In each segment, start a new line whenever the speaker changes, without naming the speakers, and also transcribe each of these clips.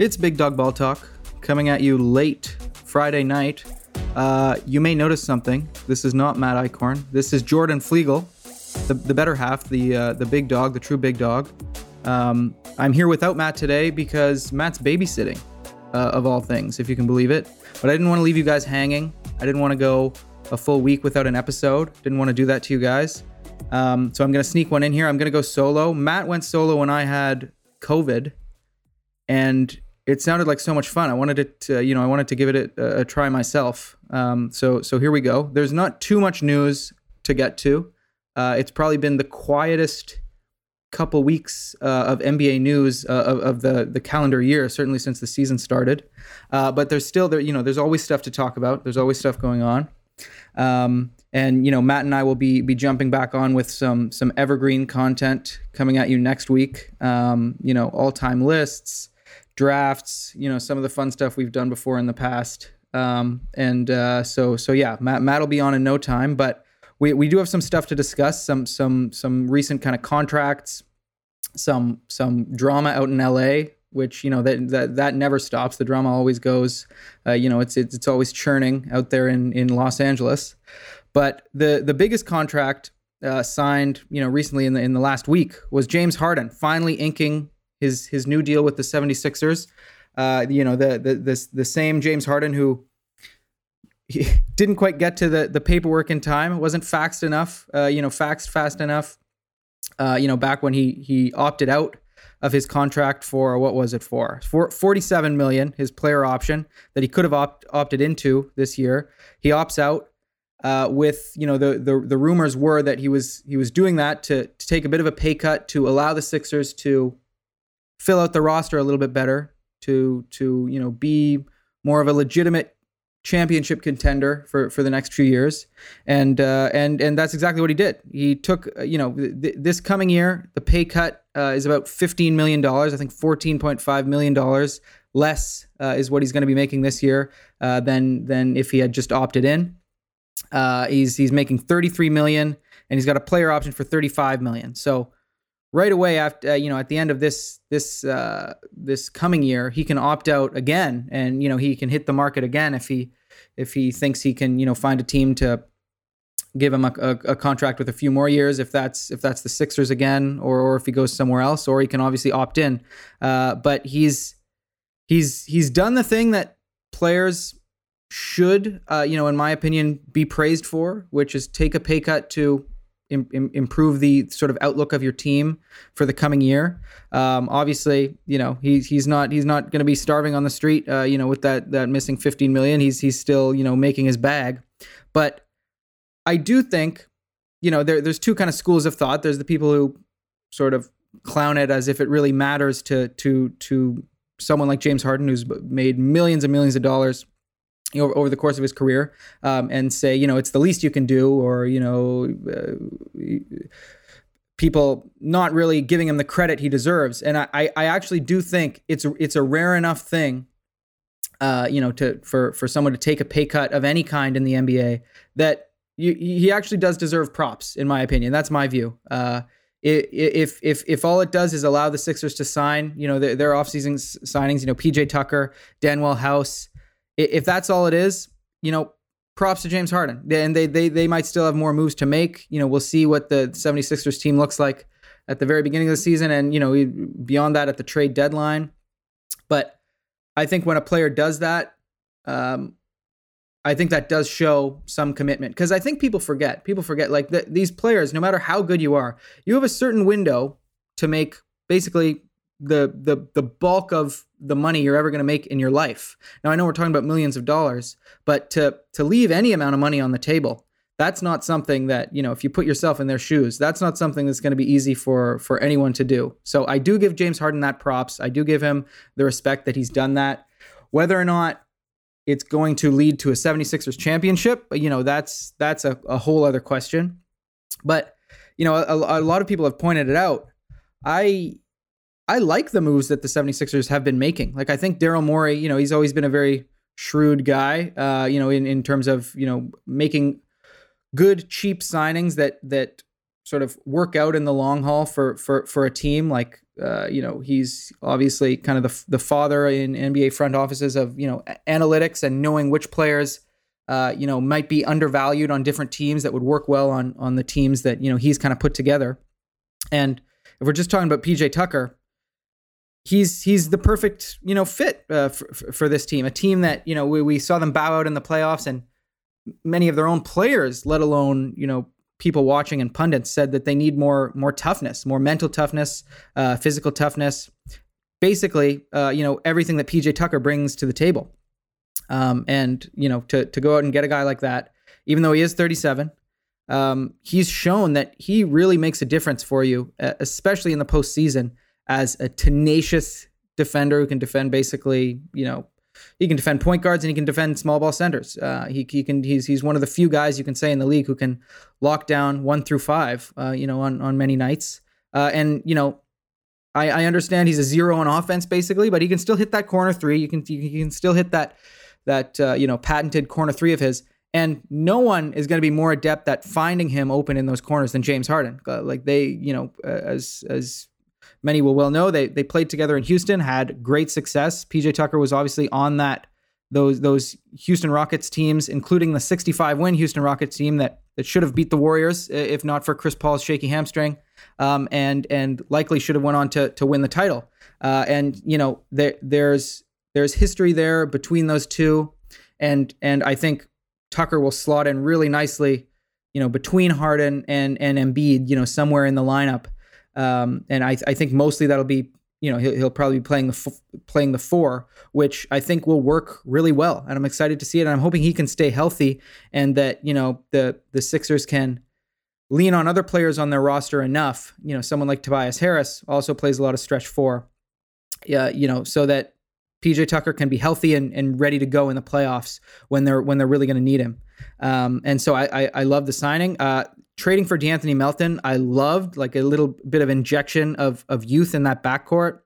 It's Big Dog Ball Talk coming at you late Friday night. Uh, you may notice something. This is not Matt Icorn. This is Jordan Flegel, the, the better half, the uh, the big dog, the true big dog. Um, I'm here without Matt today because Matt's babysitting, uh, of all things, if you can believe it. But I didn't want to leave you guys hanging. I didn't want to go a full week without an episode. Didn't want to do that to you guys. Um, so I'm going to sneak one in here. I'm going to go solo. Matt went solo when I had COVID, and it sounded like so much fun. I wanted it to, you know, I wanted to give it a, a try myself. Um, so, so here we go. There's not too much news to get to. Uh, it's probably been the quietest couple weeks uh, of NBA news uh, of, of, the the calendar year, certainly since the season started. Uh, but there's still there, you know, there's always stuff to talk about. There's always stuff going on. Um, and you know, Matt and I will be be jumping back on with some some evergreen content coming at you next week. Um, you know, all time lists drafts, you know, some of the fun stuff we've done before in the past. Um, and uh, so so yeah, Matt Matt will be on in no time, but we, we do have some stuff to discuss, some some some recent kind of contracts, some some drama out in LA, which you know that that that never stops. The drama always goes. Uh, you know, it's, it's it's always churning out there in in Los Angeles. But the the biggest contract uh, signed, you know, recently in the in the last week was James Harden finally inking his his new deal with the 76ers. Uh, you know, the the the, the same James Harden who he didn't quite get to the the paperwork in time. It wasn't faxed enough. Uh, you know, faxed fast enough. Uh, you know, back when he he opted out of his contract for what was it for? for 47 million, his player option that he could have opt, opted into this year. He opts out. Uh, with you know the, the the rumors were that he was he was doing that to to take a bit of a pay cut to allow the Sixers to fill out the roster a little bit better to to you know be more of a legitimate championship contender for for the next few years. And uh, and and that's exactly what he did. He took uh, you know th- this coming year the pay cut uh, is about 15 million dollars. I think 14.5 million dollars less uh, is what he's going to be making this year uh, than than if he had just opted in. Uh, he's he's making 33 million and he's got a player option for 35 million. So right away after uh, you know at the end of this this uh, this coming year he can opt out again and you know he can hit the market again if he if he thinks he can you know find a team to give him a, a, a, contract with a few more years if that's if that's the Sixers again or or if he goes somewhere else or he can obviously opt in. Uh, but he's he's he's done the thing that players should uh, you know in my opinion be praised for which is take a pay cut to Im- improve the sort of outlook of your team for the coming year. Um, obviously, you know he's he's not he's not going to be starving on the street. Uh, you know, with that that missing 15 million, he's he's still you know making his bag. But I do think, you know, there, there's two kind of schools of thought. There's the people who sort of clown it as if it really matters to to to someone like James Harden, who's made millions and millions of dollars over, over the course of his career um, and say, you know, it's the least you can do, or, you know, uh, people not really giving him the credit he deserves. And I, I actually do think it's it's a rare enough thing, uh, you know, to for for someone to take a pay cut of any kind in the NBA that you, he actually does deserve props, in my opinion. That's my view. Uh, if if if all it does is allow the Sixers to sign, you know, their, their offseason signings, you know, PJ Tucker, Danuel House, if that's all it is, you know, props to James Harden. And they they they might still have more moves to make. You know, we'll see what the 76ers team looks like at the very beginning of the season and, you know, beyond that at the trade deadline. But I think when a player does that, um, I think that does show some commitment because I think people forget. People forget like the, these players, no matter how good you are, you have a certain window to make basically the the the bulk of the money you're ever going to make in your life. Now I know we're talking about millions of dollars, but to to leave any amount of money on the table, that's not something that, you know, if you put yourself in their shoes, that's not something that's going to be easy for for anyone to do. So I do give James Harden that props. I do give him the respect that he's done that. Whether or not it's going to lead to a 76ers championship, you know, that's that's a, a whole other question. But, you know, a, a lot of people have pointed it out. I I like the moves that the 76ers have been making. Like I think Daryl Morey, you know, he's always been a very shrewd guy, uh, you know, in, in terms of, you know, making good cheap signings that that sort of work out in the long haul for for for a team like uh, you know, he's obviously kind of the the father in NBA front offices of you know analytics and knowing which players. Uh, you know, might be undervalued on different teams that would work well on on the teams that you know he's kind of put together. And if we're just talking about PJ Tucker, he's he's the perfect you know fit uh, for, for this team. A team that you know we, we saw them bow out in the playoffs, and many of their own players, let alone you know people watching and pundits, said that they need more more toughness, more mental toughness, uh, physical toughness. Basically, uh, you know everything that PJ Tucker brings to the table. Um, and you know to to go out and get a guy like that, even though he is 37, um, he's shown that he really makes a difference for you, especially in the postseason as a tenacious defender who can defend basically, you know, he can defend point guards and he can defend small ball centers. Uh, he, he can he's he's one of the few guys you can say in the league who can lock down one through five. Uh, you know, on on many nights. Uh, and you know, I, I understand he's a zero on offense basically, but he can still hit that corner three. You can you can still hit that that uh, you know patented corner three of his. And no one is going to be more adept at finding him open in those corners than James Harden. Uh, like they, you know, as as many will well know, they they played together in Houston, had great success. PJ Tucker was obviously on that those those Houston Rockets teams, including the 65 win Houston Rockets team that that should have beat the Warriors if not for Chris Paul's shaky hamstring, um, and and likely should have went on to to win the title. Uh, and you know there there's there's history there between those two, and and I think Tucker will slot in really nicely, you know, between Harden and and Embiid, you know, somewhere in the lineup. Um, and I, I think mostly that'll be you know he'll, he'll probably be playing the f- playing the four, which I think will work really well, and I'm excited to see it. And I'm hoping he can stay healthy, and that you know the the Sixers can lean on other players on their roster enough. You know, someone like Tobias Harris also plays a lot of stretch four. Yeah, you know, so that PJ Tucker can be healthy and, and ready to go in the playoffs when they're when they're really going to need him. Um, and so I, I, I love the signing. Uh, trading for De'Anthony Melton, I loved like a little bit of injection of of youth in that backcourt.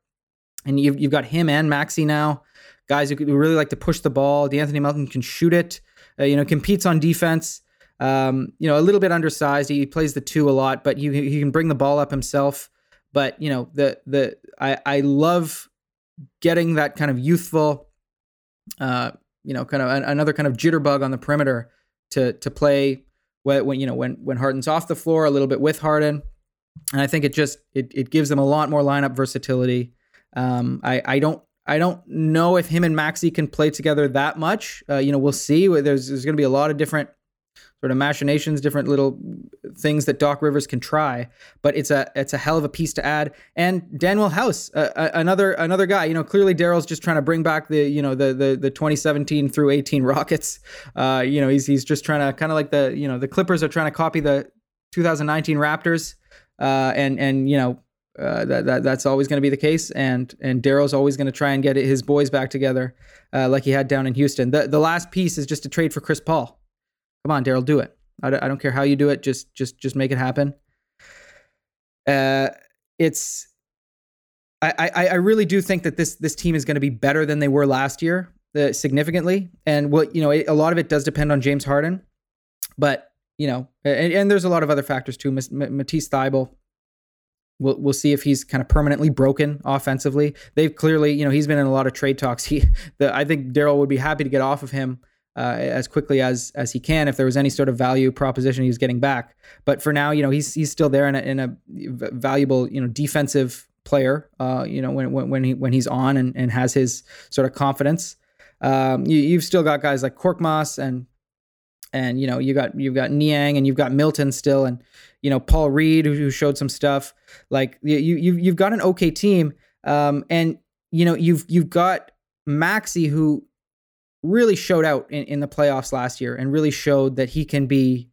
And you've you've got him and Maxey now, guys who really like to push the ball. De'Anthony Melton can shoot it. Uh, you know, competes on defense. Um, you know, a little bit undersized. He plays the two a lot, but he he can bring the ball up himself. But you know, the the I I love getting that kind of youthful, uh, you know, kind of another kind of jitterbug on the perimeter to to play when, you know when when Harden's off the floor a little bit with Harden, and I think it just it it gives them a lot more lineup versatility. Um, I I don't I don't know if him and Maxey can play together that much. Uh, you know, we'll see. There's there's going to be a lot of different sort of machinations, different little things that Doc Rivers can try. But it's a it's a hell of a piece to add. And Danuel House, uh, another another guy. You know, clearly Daryl's just trying to bring back the you know the the the 2017 through 18 Rockets. Uh, you know, he's he's just trying to kind of like the you know the Clippers are trying to copy the 2019 Raptors. Uh, and and you know uh, that, that that's always going to be the case, and and Daryl's always going to try and get his boys back together, uh, like he had down in Houston. The the last piece is just a trade for Chris Paul. Come on, Daryl, do it. I don't, care how you do it. Just just just make it happen. Uh, it's I, I, I really do think that this this team is going to be better than they were last year, uh, significantly. And what you know, a lot of it does depend on James Harden, but you know, and, and there's a lot of other factors too. Matisse Thybulle, we'll we'll see if he's kind of permanently broken offensively. They've clearly, you know, he's been in a lot of trade talks. He, the, I think Daryl would be happy to get off of him uh, as quickly as as he can if there was any sort of value proposition he was getting back. But for now, you know, he's he's still there in a, in a valuable you know defensive player. Uh, you know, when when when he when he's on and, and has his sort of confidence. Um, you, have still got guys like Korkmaz and and you know you got you've got Niang and you've got Melton still and you know Paul Reed who, who showed some stuff. Like you you you've got an okay team. Um, and you know you've you've got Maxey who really showed out in, in the playoffs last year and really showed that he can be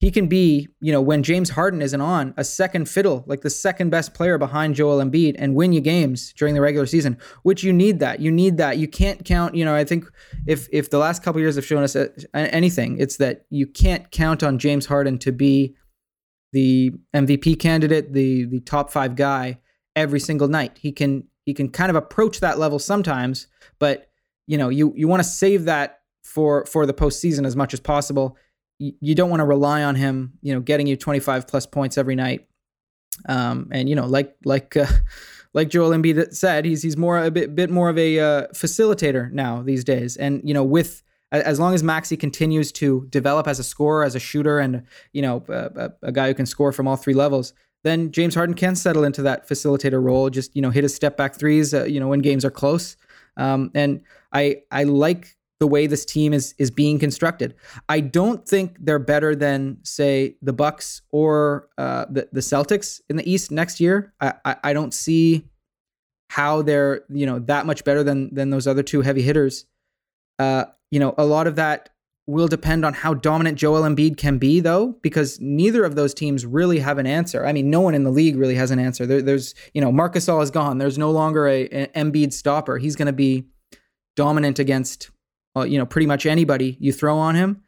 he can be, you know, when James Harden isn't on, a second fiddle, like the second best player behind Joel Embiid and win you games during the regular season, which you need that. You need that. You can't count, you know, I think if if the last couple years have shown us uh, anything, it's that you can't count on James Harden to be the MVP candidate, the the top 5 guy every single night. He can he can kind of approach that level sometimes, but you know, you you want to save that for for the postseason as much as possible. You, you don't want to rely on him, you know, getting you 25 plus points every night. Um, and you know, like like uh, like Joel Embiid said, he's he's more a bit bit more of a uh, facilitator now these days. And you know, with as long as Maxey continues to develop as a scorer, as a shooter, and you know, a, a, guy who can score from all three levels, then James Harden can settle into that facilitator role. Just you know, hit his step back threes. Uh, you know, when games are close. Um, and I I like the way this team is is being constructed. I don't think they're better than say the Bucks or uh, the the Celtics in the East next year. I, I, I don't see how they're you know that much better than than those other two heavy hitters. Uh, you know, a lot of that will depend on how dominant Joel Embiid can be, though, because neither of those teams really have an answer. I mean, no one in the league really has an answer. There, there's, you know, Marc Gasol is gone. There's no longer a, an Embiid stopper. He's going to be dominant against uh, you know, pretty much anybody you throw on him.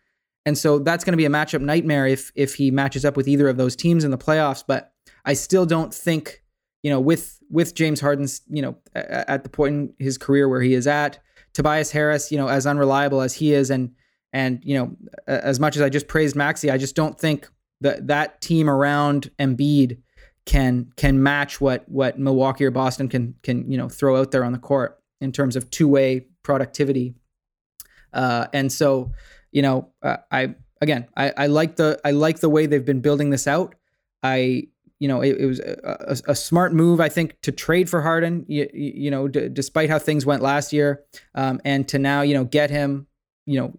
And so that's going to be a matchup nightmare if if he matches up with either of those teams in the playoffs. But I still don't think, you know, with with James Harden's, you know, at the point in his career where he is at, Tobias Harris, you know, as unreliable as he is, and and you know, as much as I just praised Maxey, I just don't think that that team around Embiid can can match what what Milwaukee or Boston can can you know throw out there on the court in terms of two way productivity uh, and so, you know, uh, I again, I, I like the I like the way they've been building this out. I you know, it, it was a, a, a, smart move, I think, to trade for Harden. You, you know, d- despite how things went last year, um, and to now, you know, get him, you know,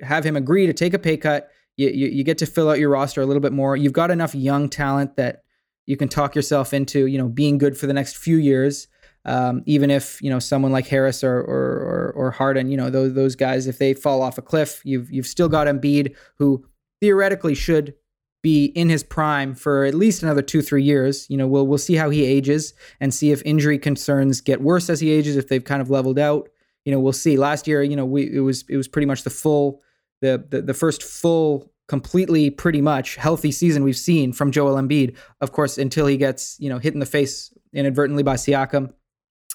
have him agree to take a pay cut. You, you, you get to fill out your roster a little bit more. You've got enough young talent that you can talk yourself into, you know, being good for the next few years. Um, even if you know someone like Harris or or, or, or Harden, you know those those guys, if they fall off a cliff, you've you've still got Embiid, who theoretically should be in his prime for at least another two three years. You know, we'll we'll see how he ages and see if injury concerns get worse as he ages, if they've kind of leveled out. You know, we'll see. Last year, you know, we it was it was pretty much the full the the, the first full completely pretty much healthy season we've seen from Joel Embiid. Of course, until he gets you know hit in the face inadvertently by Siakam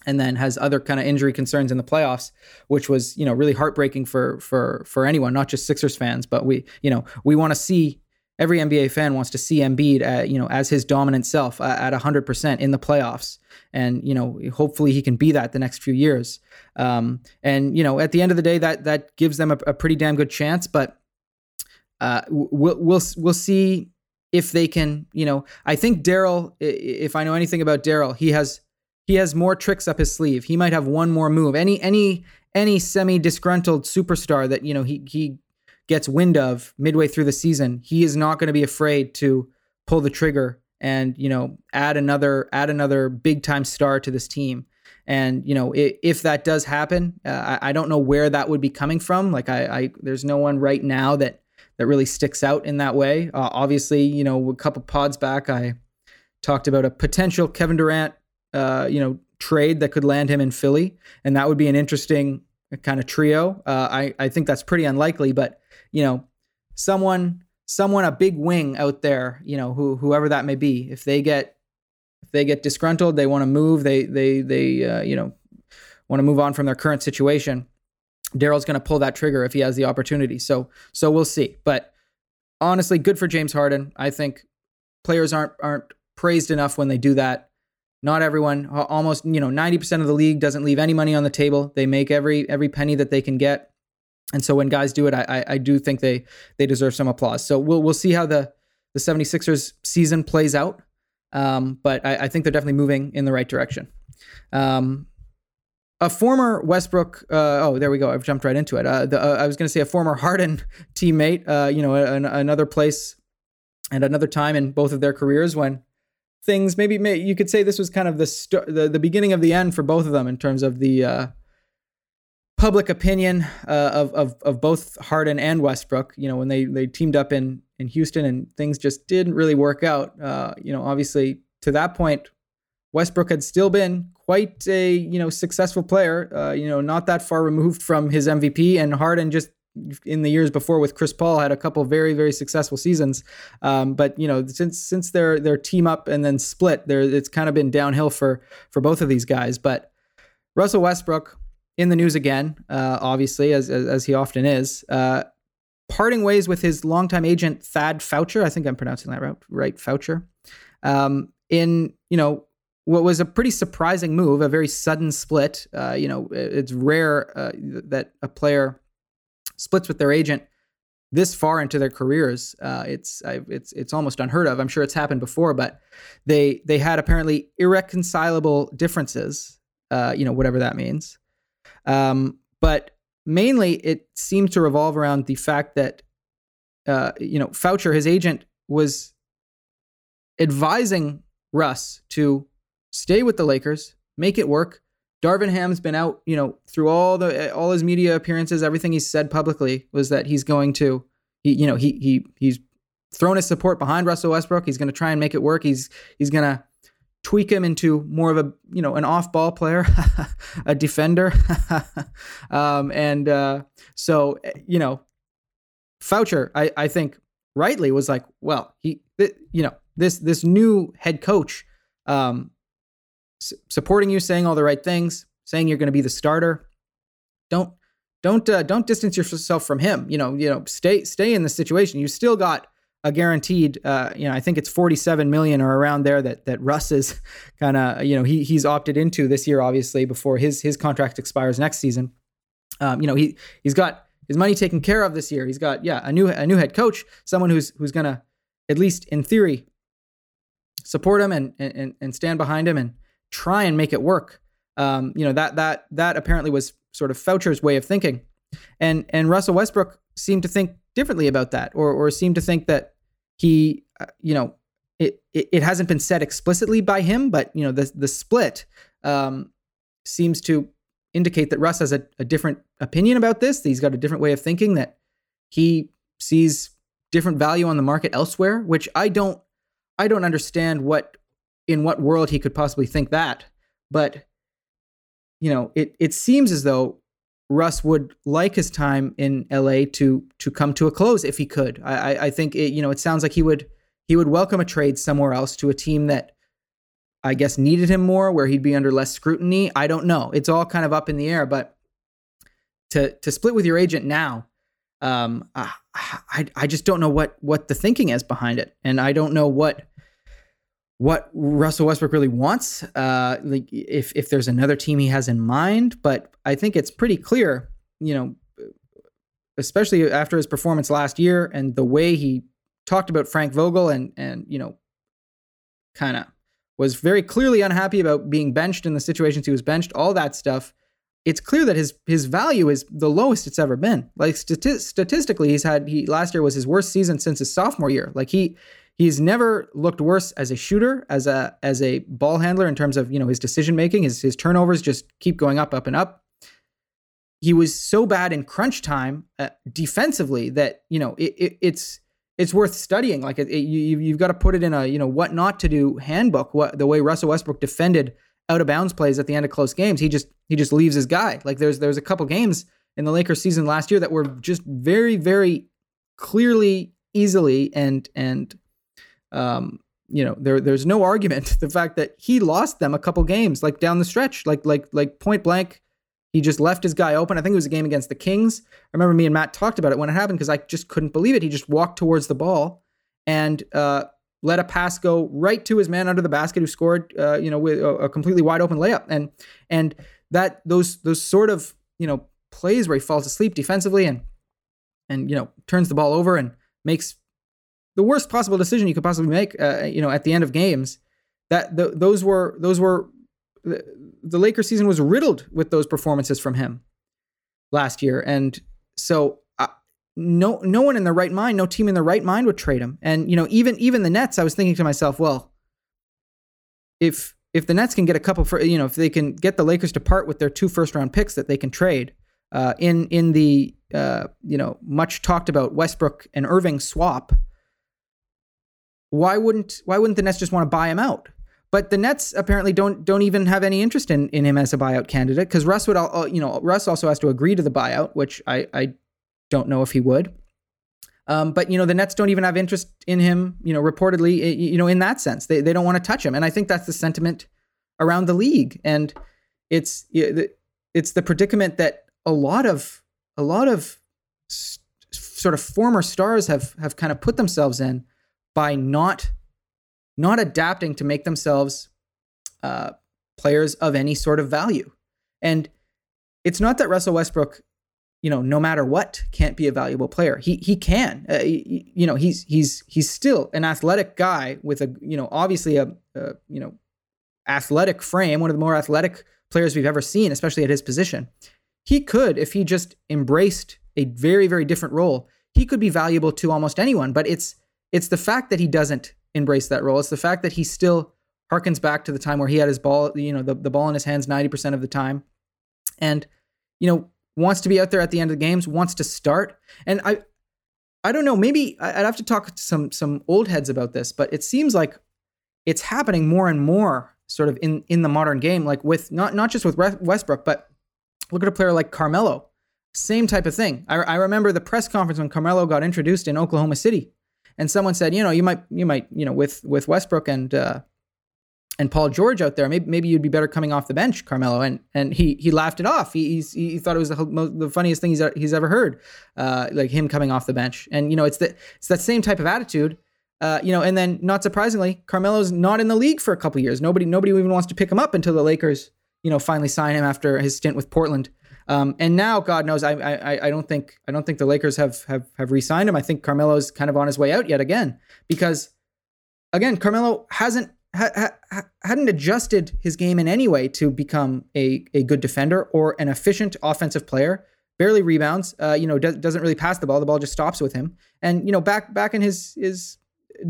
and then has other kind of injury concerns in the playoffs, which was you know really heartbreaking for for for anyone, not just Sixers fans. But we you know we want to see every NBA fan wants to see Embiid at, you know as his dominant self uh, at hundred percent in the playoffs, and you know hopefully he can be that the next few years. Um, and you know at the end of the day, that that gives them a, a pretty damn good chance. But uh, we'll we'll we'll see if they can. You know, I think Daryl. If I know anything about Daryl, he has he has more tricks up his sleeve. He might have one more move. Any any any semi disgruntled superstar that you know he he gets wind of midway through the season, he is not going to be afraid to pull the trigger and you know add another add another big time star to this team. And you know if, if that does happen, uh, I, I, don't know where that would be coming from. Like I, I there's no one right now that that really sticks out in that way. Uh, obviously, you know a couple pods back I talked about a potential Kevin Durant uh, you know, trade that could land him in Philly, and that would be an interesting kind of trio. Uh, I I think that's pretty unlikely, but you know, someone someone a big wing out there, you know, who whoever that may be, if they get if they get disgruntled, they want to move, they they they uh, you know want to move on from their current situation. Daryl's going to pull that trigger if he has the opportunity. So so we'll see. But honestly, good for James Harden. I think players aren't aren't praised enough when they do that not everyone almost you know 90% of the league doesn't leave any money on the table they make every every penny that they can get and so when guys do it i i, I do think they they deserve some applause so we'll we'll see how the the 76ers season plays out um, but I, I, think they're definitely moving in the right direction um, a former Westbrook, uh, oh, there we go. I've jumped right into it. Uh, the, uh, I was going to say a former Harden teammate, uh, you know, an, another place and another time in both of their careers when things. Maybe may, you could say this was kind of the, st- the the beginning of the end for both of them in terms of the uh, public opinion uh, of, of of both Harden and Westbrook. You know, when they they teamed up in in Houston and things just didn't really work out. Uh, you know, obviously to that point, Westbrook had still been quite a you know successful player. Uh, you know, not that far removed from his MVP, and Harden just in the years before with Chris Paul had a couple very very successful seasons. Um, but you know since since their their team up and then split, there it's kind of been downhill for for both of these guys. But Russell Westbrook in the news again, uh, obviously as, as, as he often is. Uh, parting ways with his longtime agent Thad Foucher. I think I'm pronouncing that right, right Foucher. Um, in you know what was a pretty surprising move, a very sudden split. Uh, you know, it's rare uh, that a player splits with their agent this far into their careers. Uh, it's it's it's almost unheard of. I'm sure it's happened before, but they they had apparently irreconcilable differences. Uh, you know, whatever that means. Um, but mainly, it seemed to revolve around the fact that uh, you know Foucher, his agent, was advising Russ to stay with the Lakers, make it work. Darvin Ham's been out, you know, through all the all his media appearances, everything he's said publicly was that he's going to, he, you know, he he he's thrown his support behind Russell Westbrook. He's going to try and make it work. He's he's going to tweak him into more of a you know an off ball player, a defender, um, and uh, so you know, Foucher, I I think rightly was like, well, he th- you know this this new head coach um, supporting you, saying all the right things, saying you're going to be the starter. Don't don't uh, don't distance yourself from him. You know, you know, stay stay in the situation. You still got a guaranteed, uh, you know, I think it's 47 million or around there that that Russ is kind of, you know, he he's opted into this year, obviously, before his his contract expires next season. Um, you know, he he's got his money taken care of this year. He's got yeah a new a new head coach, someone who's who's gonna at least in theory support him and and and stand behind him and try and make it work. Um, you know that that that apparently was sort of Foucher's way of thinking, and and Russell Westbrook seemed to think differently about that, or or seemed to think that he, uh, you know, it, it, it hasn't been said explicitly by him, but you know the the split um, seems to indicate that Russ has a, a different opinion about this. He's got a different way of thinking that he sees different value on the market elsewhere, which I don't I don't understand what in what world he could possibly think that. But you know, it it seems as though Russ would like his time in LA to to come to a close if he could. I I think it, you know it sounds like he would he would welcome a trade somewhere else to a team that I guess needed him more, where he'd be under less scrutiny. I don't know. It's all kind of up in the air. But to to split with your agent now, um, I I just don't know what what the thinking is behind it, and I don't know what what Russell Westbrook really wants. Uh, like if if there's another team he has in mind, but I think it's pretty clear, you know, especially after his performance last year and the way he talked about Frank Vogel and and you know, kind of was very clearly unhappy about being benched in the situations he was benched, all that stuff. It's clear that his his value is the lowest it's ever been. Like stati- statistically, he's had he last year was his worst season since his sophomore year. Like he He's never looked worse as a shooter, as a as a ball handler in terms of you know his decision making. His his turnovers just keep going up, up and up. He was so bad in crunch time uh, defensively that you know it, it, it's it's worth studying. Like it, you you've got to put it in a you know what not to do handbook. What the way Russell Westbrook defended out of bounds plays at the end of close games. He just he just leaves his guy. Like there's there's a couple games in the Lakers season last year that were just very very clearly easily and and um, you know, there there's no argument the fact that he lost them a couple games, like down the stretch, like like like point blank. He just left his guy open. I think it was a game against the Kings. I remember me and Matt talked about it when it happened because I just couldn't believe it. He just walked towards the ball and uh, let a pass go right to his man under the basket, who scored, uh, you know, with a, a completely wide open layup. And and that those those sort of you know plays where he falls asleep defensively and and you know turns the ball over and makes the worst possible decision you could possibly make, uh, you know, at the end of games. That the, those were those were the, the Lakers season was riddled with those performances from him last year, and so uh, no no one in the right mind, no team in the right mind would trade him. And you know, even even the Nets, I was thinking to myself, well, if if the Nets can get a couple for you know if they can get the Lakers to part with their two first round picks that they can trade uh, in in the uh, you know much talked about Westbrook and Irving swap, why wouldn't why wouldn't the Nets just want to buy him out? But the Nets apparently don't don't even have any interest in, in him as a buyout candidate because Russ would all, you know Russ also has to agree to the buyout, which I I don't know if he would. Um, but you know the Nets don't even have interest in him. You know, reportedly, you know, in that sense, they they don't want to touch him, and I think that's the sentiment around the league, and it's it's the predicament that a lot of a lot of sort of former stars have have kind of put themselves in by not not adapting to make themselves uh, players of any sort of value. And it's not that Russell Westbrook, you know, no matter what, can't be a valuable player. He he can. Uh, he, you know, he's he's he's still an athletic guy with a you know obviously a, a you know athletic frame, one of the more athletic players we've ever seen, especially at his position. He could, if he just embraced a very very different role, he could be valuable to almost anyone. But it's it's the fact that he doesn't embrace that role. It's the fact that he still harkens back to the time where he had his ball, you know, the, the ball in his hands 90% of the time. And, you know, wants to be out there at the end of the games, wants to start. And I I don't know, maybe I'd have to talk to some some old heads about this, but it seems like it's happening more and more sort of in in the modern game, like with not not just with Westbrook, but look at a player like Carmelo. Same type of thing. I, I remember the press conference when Carmelo got introduced in Oklahoma City, and someone said, you know, you might you might you know with with Westbrook and uh, and Paul George out there, maybe, maybe you'd be better coming off the bench, Carmelo. And and he he laughed it off. He he thought it was the, most, the funniest thing he's he's ever heard, uh, like him coming off the bench. And you know, it's that it's that same type of attitude. Uh, you know, and then not surprisingly, Carmelo's not in the league for a couple years. Nobody nobody even wants to pick him up until the Lakers, you know, finally sign him after his stint with Portland. Um, and now, God knows, I, I I don't think I don't think the Lakers have have have re-signed him. I think Carmelo's kind of on his way out yet again because, again, Carmelo hasn't ha- ha- hadn't adjusted his game in any way to become a, a good defender or an efficient offensive player. Barely rebounds, uh, you know, doesn't really pass the ball. The ball just stops with him. And you know, back back in his his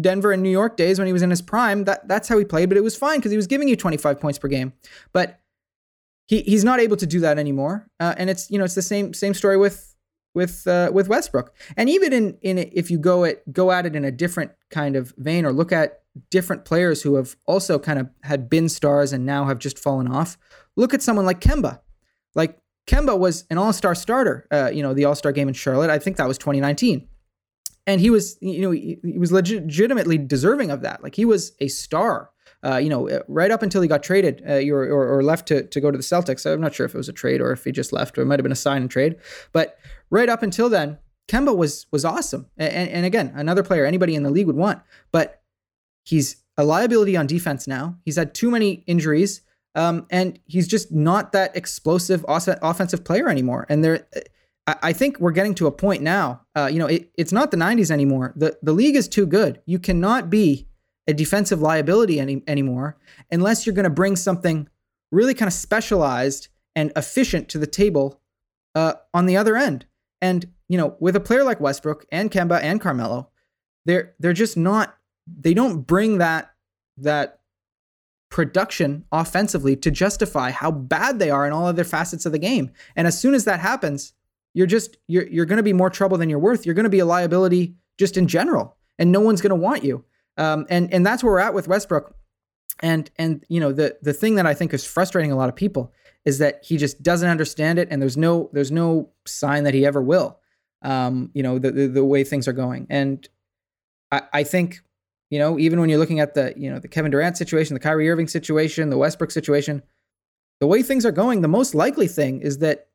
Denver and New York days when he was in his prime, that that's how he played. But it was fine because he was giving you 25 points per game. But he he's not able to do that anymore. Uh, and it's you know it's the same same story with with uh, with Westbrook. And even in in if you go at go at it in a different kind of vein or look at different players who have also kind of had been stars and now have just fallen off. Look at someone like Kemba. Like Kemba was an all-star starter, uh, you know, the all-star game in Charlotte. I think that was 2019. And he was, you know, he, he was legitimately deserving of that. Like he was a star. Uh, you know, uh, right up until he got traded uh, or, or, left to, to go to the Celtics. I'm not sure if it was a trade or if he just left, or it might have been a sign and trade. But right up until then, Kemba was was awesome. And, and again, another player anybody in the league would want. But He's a liability on defense now. He's had too many injuries, um, and he's just not that explosive offensive player anymore. And there, I think we're getting to a point now. Uh, you know, it, it's not the '90s anymore. the The league is too good. You cannot be a defensive liability any, anymore unless you're going to bring something really kind of specialized and efficient to the table uh, on the other end. And you know, with a player like Westbrook and Kemba and Carmelo, they're they're just not they don't bring that that production offensively to justify how bad they are in all other facets of the game. And as soon as that happens, you're just you're you're going to be more trouble than you're worth. You're going to be a liability just in general, and no one's going to want you. Um, and and that's where we're at with Westbrook. And and you know the the thing that I think is frustrating a lot of people is that he just doesn't understand it, and there's no there's no sign that he ever will. Um, you know the, the the way things are going, and I I think you know, even when you're looking at the, you know, the Kevin Durant situation, the Kyrie Irving situation, the Westbrook situation, the way things are going, the most likely thing is that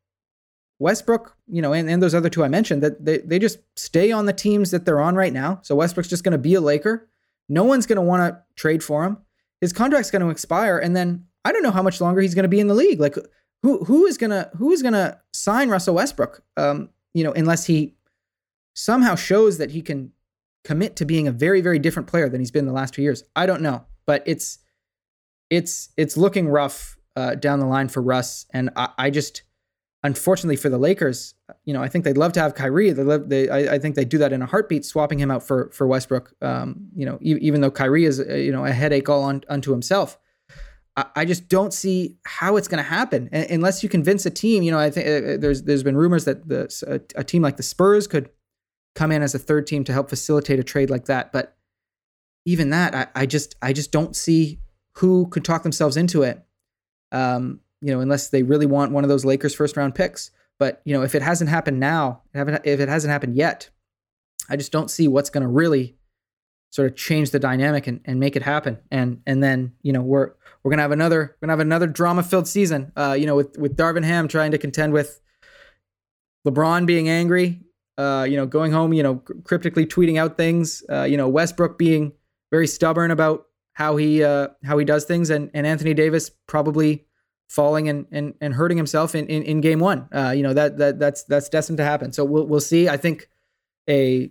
Westbrook, you know, and, and those other two I mentioned, that they, they just stay on the teams that they're on right now. So Westbrook's just going to be a Laker. No one's going to want to trade for him. His contract's going to expire, and then I don't know how much longer he's going to be in the league. Like, who who is gonna who is gonna sign Russell Westbrook? Um, you know, unless he somehow shows that he can commit to being a very very different player than he's been the last two years. I don't know, but it's it's it's looking rough uh, down the line for Russ, and I, I, just unfortunately for the Lakers, you know, I think they'd love to have Kyrie. They love they I, I think they do that in a heartbeat, swapping him out for for Westbrook. Um, you know, e- even though Kyrie is uh, you know a headache all on, unto himself. I, just don't see how it's going to happen unless you convince a team. You know, I think uh, there's there's been rumors that the a, a team like the Spurs could come in as a third team to help facilitate a trade like that. But even that, I, I just I just don't see who could talk themselves into it. Um, you know, unless they really want one of those Lakers first round picks. But you know, if it hasn't happened now, if it hasn't happened yet, I just don't see what's going to really sort of change the dynamic and, and make it happen. And and then you know we're we're gonna have another we're gonna have another drama filled season. Uh, you know, with with Darvin Ham trying to contend with LeBron being angry uh, you know, going home, you know, cryptically tweeting out things, uh, you know, Westbrook being very stubborn about how he uh, how he does things, and and Anthony Davis probably falling and and, and hurting himself in, in, in game one. Uh, you know that that that's that's destined to happen. So we'll we'll see. I think a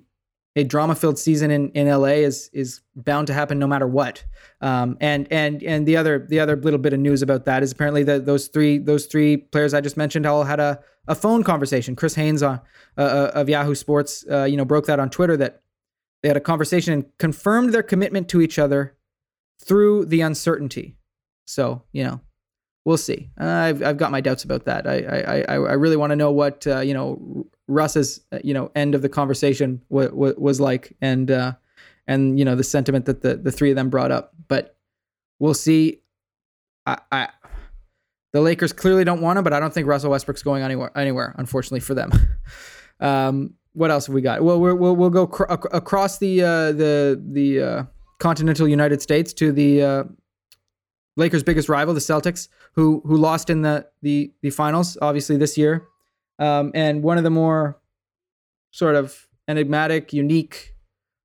a drama filled season in, in LA is is bound to happen no matter what. Um, and and and the other the other little bit of news about that is apparently that those three those three players I just mentioned all had a, a phone conversation. Chris Haynes on uh, uh, of Yahoo Sports, uh, you know, broke that on Twitter that they had a conversation and confirmed their commitment to each other through the uncertainty. So you know, we'll see. Uh, I've I've got my doubts about that. I I I, I really want to know what uh, you know Russ's uh, you know end of the conversation w- w- was like, and uh, and you know the sentiment that the the three of them brought up. But we'll see. I, I the Lakers clearly don't want him, but I don't think Russell Westbrook's going anywhere anywhere. Unfortunately for them. um, what else have we got? Well, we'll we'll, we'll go cr- across the uh, the the uh, continental United States to the Lakers' biggest rival, the Celtics, who who lost in the the the finals, obviously this year, um, and one of the more sort of enigmatic, unique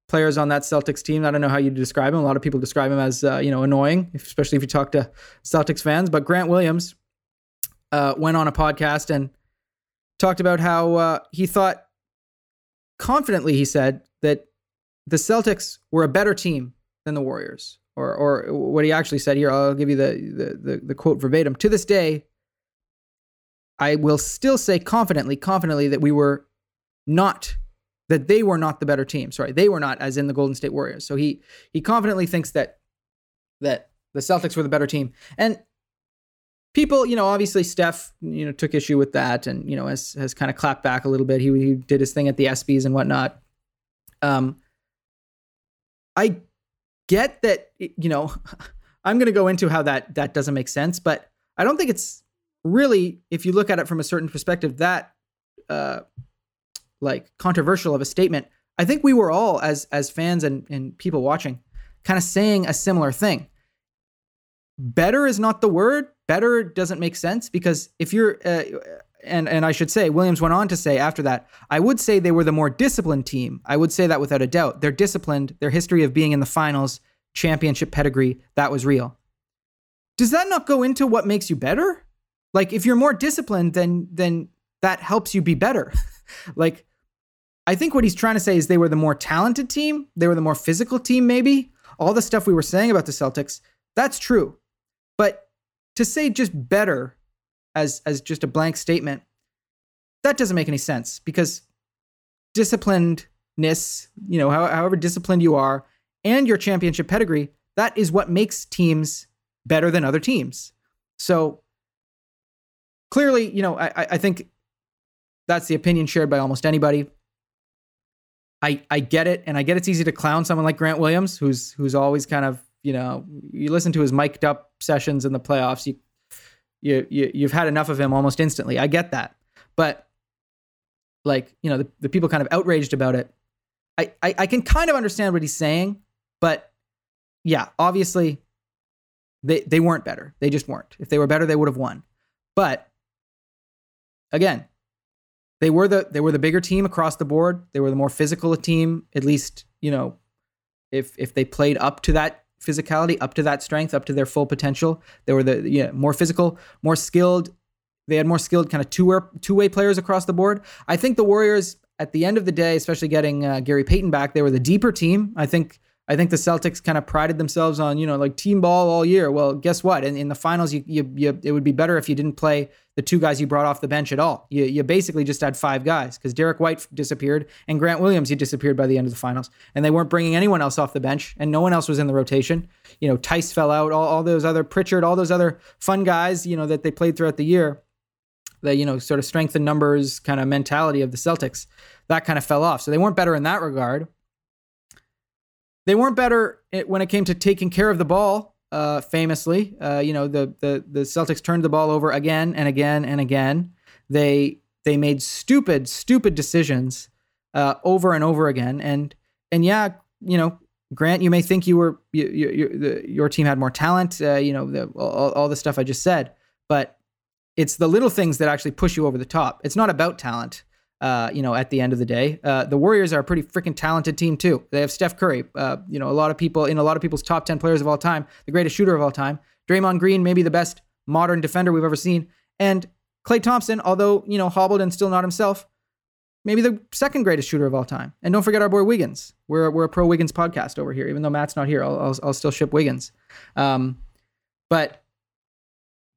players on that Celtics team. I don't know how you describe him. A lot of people describe him as uh, you know annoying, especially if you talk to Celtics fans. But Grant Williams uh, went on a podcast and talked about how uh, he thought confidently. He said that the Celtics were a better team than the Warriors or or what he actually said here. I'll give you the, the the, the quote verbatim. To this day, I will still say confidently, confidently that we were not that they were not the better team. Sorry, they were not, as in the Golden State Warriors. So he he confidently thinks that that the Celtics were the better team. And people, you know, obviously Steph, you know, took issue with that, and you know, has has kind of clapped back a little bit. He, he did his thing at the ESPYS and whatnot. Um, I get that you know i'm going to go into how that that doesn't make sense but i don't think it's really if you look at it from a certain perspective that uh like controversial of a statement. I think we were all as as fans and and people watching kind of saying a similar thing. Better is not the word better doesn't make sense because if you're uh, and and I should say Williams went on to say after that, I would say they were the more disciplined team. I would say that without a doubt. They're disciplined, their history of being in the finals, championship pedigree, that was real. Does that not go into what makes you better? Like if you're more disciplined, then then that helps you be better. like I think what he's trying to say is they were the more talented team, they were the more physical team maybe. All the stuff we were saying about the Celtics, that's true. But to say just better as as just a blank statement, that doesn't make any sense because disciplinedness, you know, however disciplined you are, and your championship pedigree, that is what makes teams better than other teams. So clearly, you know, I, I think that's the opinion shared by almost anybody. I I get it, and I get it's easy to clown someone like Grant Williams, who's who's always kind of you know you listen to his mic'd up sessions in the playoffs, you you, you you've had enough of him almost instantly. I get that, but like you know the, the people kind of outraged about it. I, I I can kind of understand what he's saying, but yeah, obviously they they weren't better. They just weren't. If they were better, they would have won. But again, they were the they were the bigger team across the board. They were the more physical team, at least, you know, if if they played up to that physicality, up to that strength, up to their full potential. They were the yeah, more physical, more skilled. They had more skilled kind of two two way players across the board. I think the Warriors, at the end of the day, especially getting uh, Gary Payton back, they were the deeper team. I think I think the Celtics kind of prided themselves on, you know, like team ball all year. Well, guess what? In, in the finals, you, you, you, it would be better if you didn't play the two guys you brought off the bench at all. You, you basically just had five guys because Derrick White disappeared and Grant Williams, he disappeared by the end of the finals. And they weren't bringing anyone else off the bench and no one else was in the rotation. You know, Theis fell out, all, all those other, Pritchard, all those other fun guys, you know, that they played throughout the year. The, you know, sort of strength numbers kind of mentality of the Celtics, that kind of fell off. So they weren't better in that regard. They weren't better when it came to taking care of the ball. Uh, famously, uh, you know, the, the the Celtics turned the ball over again and again and again. They they made stupid, stupid decisions uh, over and over again. And and yeah, you know, Grant, you may think you were you, you, you, the, your team had more talent. Uh, you know, the, all, all the stuff I just said, but it's the little things that actually push you over the top. It's not about talent. Uh, you know, at the end of the day, uh, the Warriors are a pretty freaking talented team too. They have Steph Curry. Uh, you know, a lot of people in a lot of people's top ten players of all time, the greatest shooter of all time. Draymond Green, maybe the best modern defender we've ever seen, and Klay Thompson, although you know hobbled and still not himself, maybe the second greatest shooter of all time. And don't forget our boy Wiggins. We're we're a pro Wiggins podcast over here. Even though Matt's not here, I'll I'll, I'll still ship Wiggins. Um, but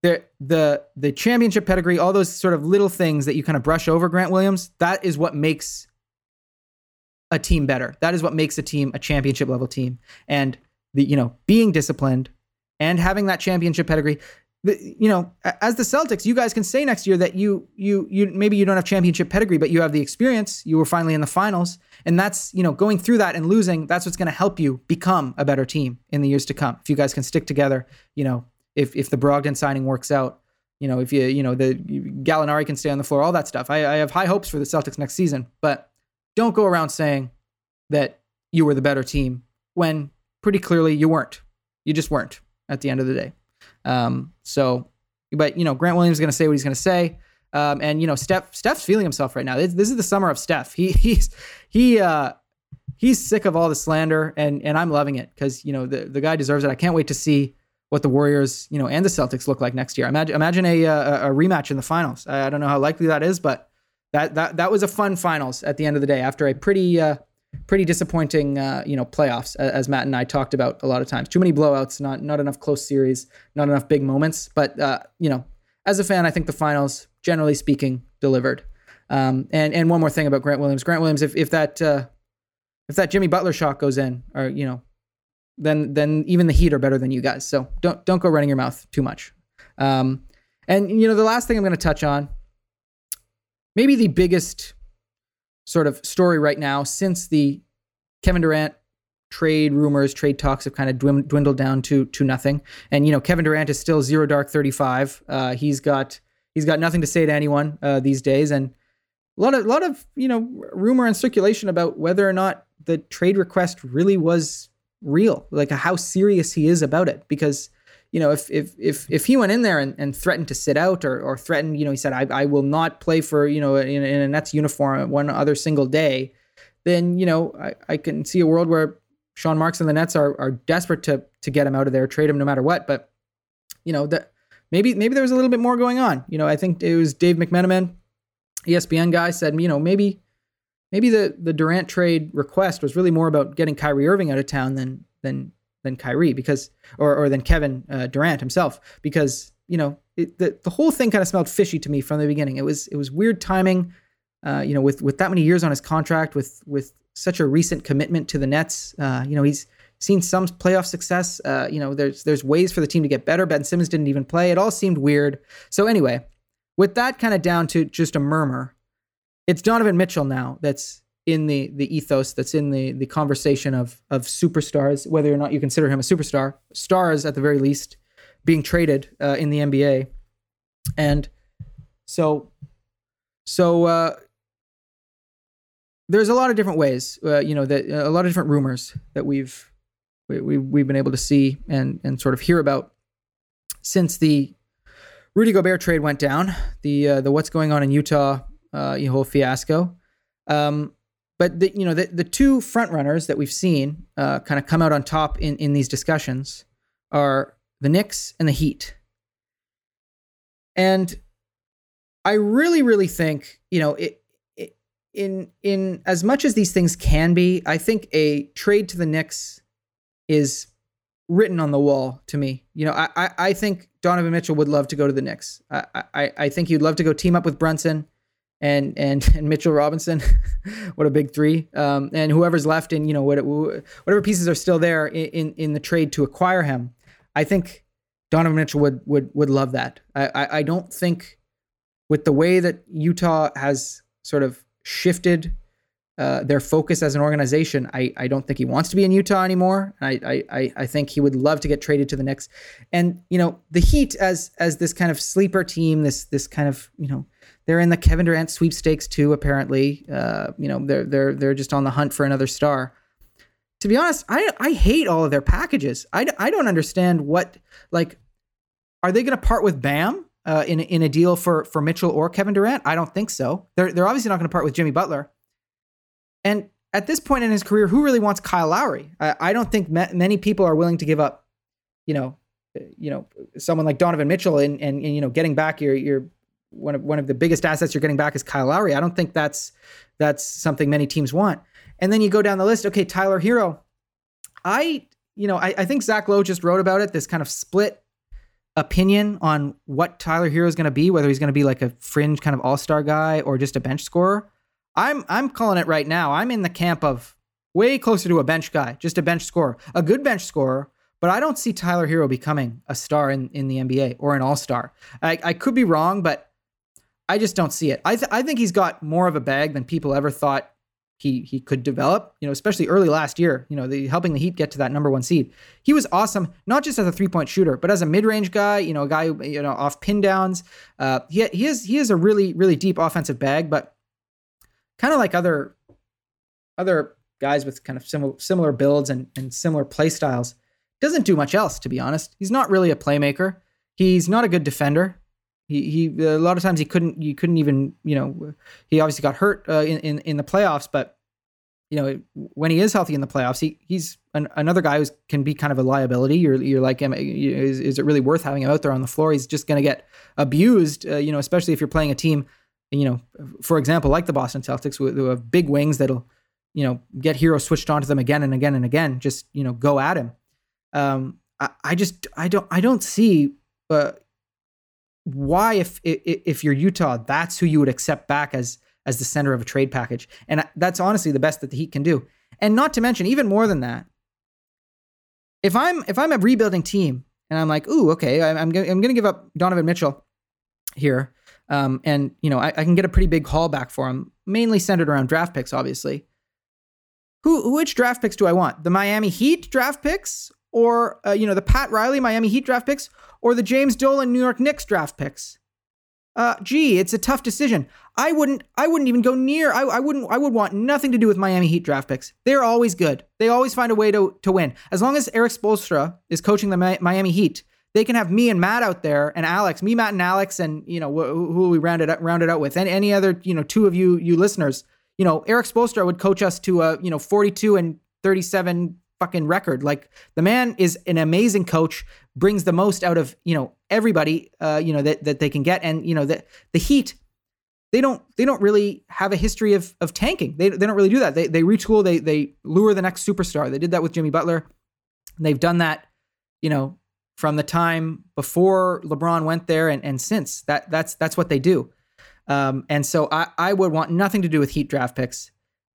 the the the championship pedigree, all those sort of little things that you kind of brush over Grant Williams, that is what makes a team better. That is what makes a team a championship level team. And the you know being disciplined and having that championship pedigree. The, you know, as the Celtics, you guys can say next year that you you you maybe you don't have championship pedigree, but you have the experience. You were finally in the finals, and that's you know going through that and losing. That's what's going to help you become a better team in the years to come. If you guys can stick together, you know, if if the Brogdon signing works out, you know, if you you know the Gallinari can stay on the floor, all that stuff. I, I have high hopes for the Celtics next season, but don't go around saying that you were the better team when pretty clearly you weren't. You just weren't at the end of the day. Um, so, but you know, Grant Williams is going to say what he's going to say. Um, and you know, Steph Steph's feeling himself right now. This, this is the summer of Steph. He he's he uh he's sick of all the slander, and and I'm loving it because you know the the guy deserves it. I can't wait to see what the Warriors, you know, and the Celtics look like next year. Imagine, imagine a, a, a rematch in the finals. I, I, don't know how likely that is, but that that that was a fun finals at the end of the day after a pretty uh, pretty disappointing, uh, you know, playoffs as Matt and I talked about a lot of times. Too many blowouts, not not enough close series, not enough big moments. But uh, you know, as a fan, I think the finals, generally speaking, delivered. Um, and and one more thing about Grant Williams. Grant Williams, if if that uh, if that Jimmy Butler shot goes in, or you know, then then even the Heat are better than you guys. So don't don't go running your mouth too much. Um, and you know the last thing I'm going to touch on, maybe the biggest sort of story right now since the Kevin Durant trade rumors, trade talks have kind of dwindled down to to nothing. And you know Kevin Durant is still zero dark 35. Uh, he's got he's got nothing to say to anyone uh, these days, and a lot of a lot of you know rumor and circulation about whether or not the trade request really was real, like how serious he is about it. Because you know, if if if if he went in there and, and threatened to sit out or or threatened, you know, he said, I, I will not play for you know in, in a Nets uniform one other single day, then you know I, I can see a world where Sean Marks and the Nets are are desperate to to get him out of there, trade him no matter what. But you know that maybe maybe there was a little bit more going on. You know, I think it was Dave McMenamin, ESPN guy, said you know maybe maybe the the Durant trade request was really more about getting Kyrie Irving out of town than than than Kyrie because or or than Kevin uh, Durant himself because you know it, the the whole thing kind of smelled fishy to me from the beginning. It was it was weird timing. Uh, you know, with with that many years on his contract, with with such a recent commitment to the Nets, uh, you know, he's seen some playoff success. Uh, you know, there's there's ways for the team to get better. Ben Simmons didn't even play. It all seemed weird. So anyway, with that kind of down to just a murmur, it's Donovan Mitchell now that's in the the ethos that's in the the conversation of of superstars, whether or not you consider him a superstar, stars at the very least, being traded uh, in the NBA, and so so uh, there's a lot of different ways, uh, you know, that a lot of different rumors that we've we, we, we've been able to see and and sort of hear about since the Rudy Gobert trade went down, the uh, the what's going on in Utah uh, whole fiasco. Um, but the, you know the, the two frontrunners that we've seen uh, kind of come out on top in, in these discussions are the Knicks and the Heat. And I really, really think you know it, it, in in as much as these things can be, I think a trade to the Knicks is written on the wall to me. You know, I, I, I think Donovan Mitchell would love to go to the Knicks. I, I, I think he'd love to go team up with Brunson and and and Mitchell Robinson, what a big three, um, and whoever's left in you know whatever pieces are still there in in the trade to acquire him, I think Donovan Mitchell would would would love that. I, I, I don't think with the way that Utah has sort of shifted uh, their focus as an organization, I, I don't think he wants to be in Utah anymore. I, I I think he would love to get traded to the Knicks, and you know the Heat as as this kind of sleeper team, this this kind of you know they're in the Kevin Durant sweepstakes too. Apparently, uh, you know they're they're they're just on the hunt for another star. To be honest, I I hate all of their packages. I I don't understand what like. Are they going to part with Bam? uh, in in a deal for for Mitchell or Kevin Durant? I don't think so. They're they're obviously not going to part with Jimmy Butler. And at this point in his career, who really wants Kyle Lowry? I, I don't think ma- many people are willing to give up, you know, you know, someone like Donovan Mitchell and, and, and you know, getting back your your one of one of the biggest assets you're getting back is Kyle Lowry. I don't think that's that's something many teams want. And then you go down the list. Okay, Tyler Herro. I you know I, I think Zach Lowe just wrote about it. This kind of split opinion on what Tyler Herro is going to be, whether he's going to be like a fringe kind of all star guy or just a bench scorer. I'm I'm calling it right now. I'm in the camp of way closer to a bench guy, just a bench scorer, a good bench scorer. But I don't see Tyler Herro becoming a star in, in the NBA or an all star. I, I could be wrong, but I just don't see it. I, th- I think he's got more of a bag than people ever thought he he could develop. You know, especially early last year. You know, the, helping the Heat get to that number one seed. He was awesome, not just as a three point shooter, but as a mid range guy. You know, a guy who, you know off pin downs. Uh, he he is he is a really really deep offensive bag, but kind of like other other guys with kind of similar similar builds and, and similar play styles. Doesn't do much else, to be honest. He's not really a playmaker. He's not a good defender. He, he a lot of times he couldn't you couldn't even you know he obviously got hurt uh, in, in in the playoffs, but you know when he is healthy in the playoffs, he he's an, another guy who can be kind of a liability. You're you're like, is, is it really worth having him out there on the floor? He's just going to get abused, uh, you know, especially if you're playing a team you know, for example, like the Boston Celtics, who have big wings that'll, you know, get Herro switched onto them again and again and again. Just you know, go at him. Um, I, I just I don't I don't see uh, why if if you're Utah, that's who you would accept back as as the center of a trade package, and that's honestly the best that the Heat can do. And not to mention, even more than that, if I'm if I'm a rebuilding team and I'm like, ooh, okay, I'm I'm, going to give up Donovan Mitchell here um, and you know, I, I, can get a pretty big haul back for him, mainly centered around draft picks, obviously. Who, which draft picks do I want? The Miami Heat draft picks, or uh, you know, the Pat Riley Miami Heat draft picks, or the James Dolan New York Knicks draft picks? Uh, gee, it's a tough decision. I wouldn't, I wouldn't even go near. I, I wouldn't, I would want nothing to do with Miami Heat draft picks. They're always good. They always find a way to to win. As long as Erik Spoelstra is coaching the Miami Heat, they can have me and Matt out there and Alex, me, Matt, and Alex, and you know who, who we rounded up, rounded out with, and any other you know two of you you listeners. You know, Erik Spoelstra would coach us to a you know 42 and 37 fucking record. Like the man is an amazing coach, brings the most out of you know everybody uh, you know that that they can get, and you know the the Heat. They don't. They don't really have a history of of tanking. They, they don't really do that. They they retool. They they lure the next superstar. They did that with Jimmy Butler. They've done that, you know, from the time before LeBron went there and, and since. That that's that's what they do. Um, and so I, I would want nothing to do with Heat draft picks.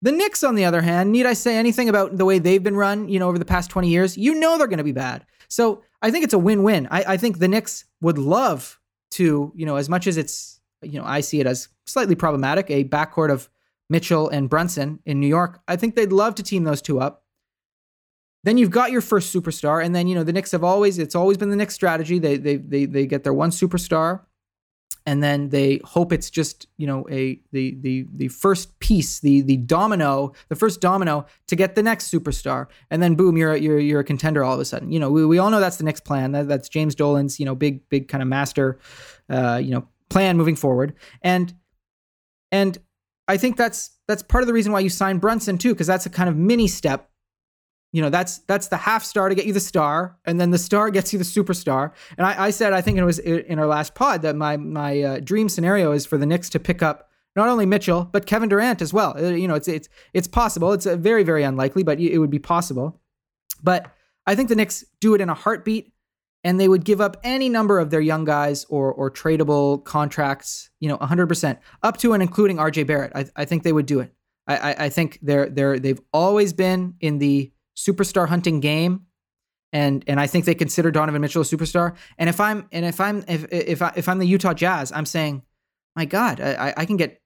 The Knicks, on the other hand, need I say anything about the way they've been run, you know, over the past 20 years? You know they're going to be bad. So I think it's a win-win. I, I think the Knicks would love to, you know, as much as it's, you know, I see it as slightly problematic, a backcourt of Mitchell and Brunson in New York. I think they'd love to team those two up. Then you've got your first superstar, and then you know the Knicks have always it's always been the Knicks strategy. They they they they get their one superstar, and then they hope it's just you know a the the the first piece, the the domino, the first domino to get the next superstar, and then boom, you're you're you're a contender all of a sudden. You know we, we all know that's the next plan. That, that's James Dolan's you know big big kind of master, uh, you know plan moving forward, and and I think that's that's part of the reason why you signed Brunson too, because that's a kind of mini step you know that's that's the half star to get you the star and then the star gets you the superstar. And i, I said i think it was in our last pod that my my uh, dream scenario is for the Knicks to pick up not only Mitchell but Kevin Durant as well. Uh, you know it's it's it's possible. It's a very very unlikely but it would be possible. But i think the Knicks do it in a heartbeat and they would give up any number of their young guys or or tradable contracts you know 100% up to and including RJ Barrett. I, I think they would do it. I, I, I think they're they're they've always been in the superstar hunting game. And, and I think they consider Donovan Mitchell a superstar. And if I'm and if I'm if if I, if I'm the Utah Jazz, I'm saying, my God, I, I can get,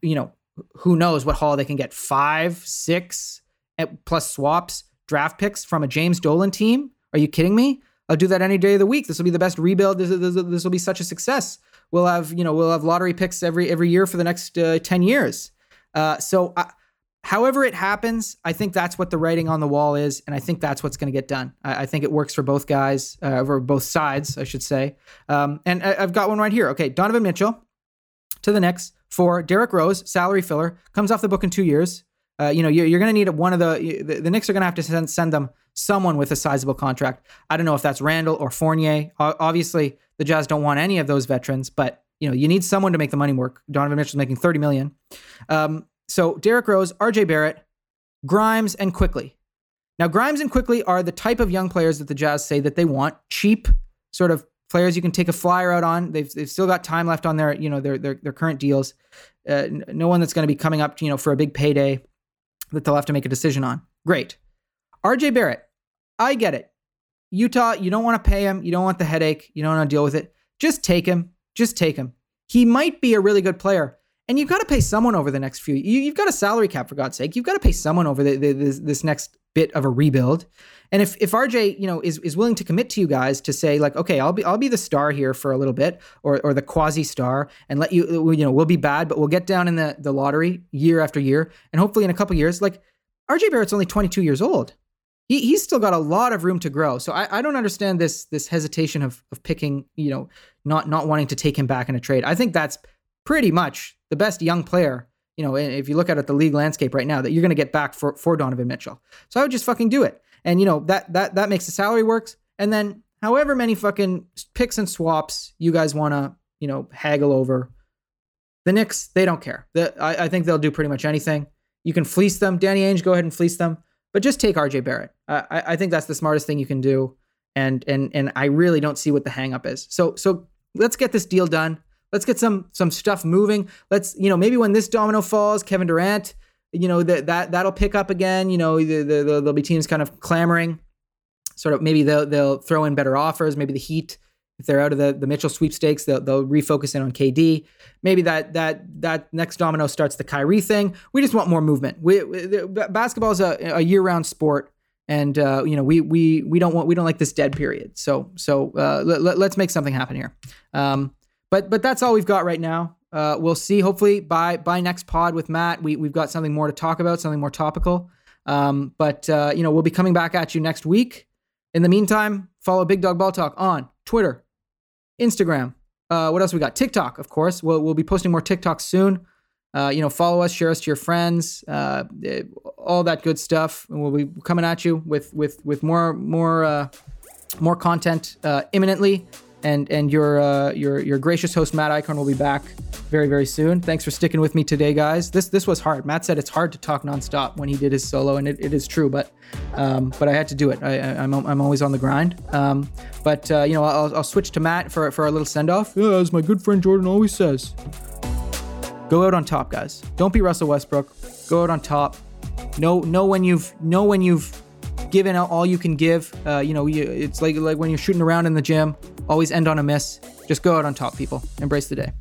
you know, who knows what haul they can get five, six eh, plus swaps, draft picks from a James Dolan team. Are you kidding me? I'll do that any day of the week. This will be the best rebuild. This, this, this will be such a success. We'll have you know we'll have lottery picks every every year for the next uh, ten years. Uh, so I, however it happens, I think that's what the writing on the wall is, and I think that's what's going to get done. I, I, think it works for both guys, uh, or both sides, I should say. Um, and I, have got one right here. Okay, Donovan Mitchell to the Knicks for Derrick Rose, salary filler, comes off the book in two years. Uh, you know, you're, you're going to need one of the, the, the Knicks are going to have to send, send them someone with a sizable contract. I don't know if that's Randle or Fournier. O- obviously, the Jazz don't want any of those veterans, but you know, you need someone to make the money work. Donovan Mitchell's making 30 million. Um, so Derrick Rose, RJ Barrett, Grimes, and Quickley. Now, Grimes and Quickley are the type of young players that the Jazz say that they want. Cheap, sort of players you can take a flyer out on. They've, they've still got time left on their, you know, their their, their current deals. Uh, no one that's going to be coming up, you know, for a big payday that they'll have to make a decision on. Great. RJ Barrett, I get it. Utah, you don't want to pay him. You don't want the headache. You don't want to deal with it. Just take him. Just take him. He might be a really good player. And you've got to pay someone over the next few. You, have got a salary cap for God's sake. You've got to pay someone over the, the, this, this next bit of a rebuild. And if if RJ, you know, is is willing to commit to you guys to say like, okay, I'll be I'll be the star here for a little bit, or or the quasi star, and let you, uh, you know, we'll be bad, but we'll get down in the the lottery year after year, and hopefully in a couple years, like RJ Barrett's only 22 years old. He, he's still got a lot of room to grow. So I, I don't understand this this hesitation of of picking, you know, not not wanting to take him back in a trade. I think that's pretty much the best young player you know, if you look at it, the league landscape right now, that you're going to get back for, for Donovan Mitchell. So I would just fucking do it. And, you know, that, that, that makes the salary works. And then however many fucking picks and swaps you guys want to, you know, haggle over, the Knicks, they don't care. The, I, I, think they'll do pretty much anything. You can fleece them. Danny Ainge, go ahead and fleece them. But just take RJ Barrett. I, I think that's the smartest thing you can do. And and and I really don't see what the hangup is. So so let's get this deal done. Let's get some some stuff moving. Let's you know maybe when this domino falls, Kevin Durant, you know that that that'll pick up again. You know the, the, the, there'll be teams kind of clamoring. Sort of maybe they'll they'll throw in better offers. Maybe the Heat, if they're out of the, the Mitchell sweepstakes, they'll they'll refocus in on KD. Maybe that that that next domino starts the Kyrie thing. We just want more movement. We, we basketball is a, a year round sport and uh, you know we we we don't want we don't like this dead period. So so uh, let, us make something happen here. Um, but but that's all we've got right now. Uh, we'll see. Hopefully by by next pod with Matt, we we've got something more to talk about, something more topical. Um, but uh, you know we'll be coming back at you next week. In the meantime, follow Big Dog Ball Talk on Twitter, Instagram. Uh, what else we got? TikTok, of course. We'll we'll be posting more TikToks soon. Uh, you know, follow us, share us to your friends, uh, all that good stuff, and we'll be coming at you with with with more more uh, more content imminently and and your uh, your your gracious host Matt Icon will be back very very soon. Thanks for sticking with me today, guys. This this was hard. Matt said it's hard to talk nonstop when he did his solo, and it, it is true. But um, but I had to do it. I, am I'm, I'm always on the grind. Um, but uh, you know I'll, I'll switch to Matt for for a little send off. Yeah, as my good friend Jordan always says, go out on top, guys. Don't be Russell Westbrook. Go out on top. Know know when you've know when you've given out all you can give. Uh, you know, you, it's like like when you're shooting around in the gym always end on a miss. Just go out on top, people. Embrace the day.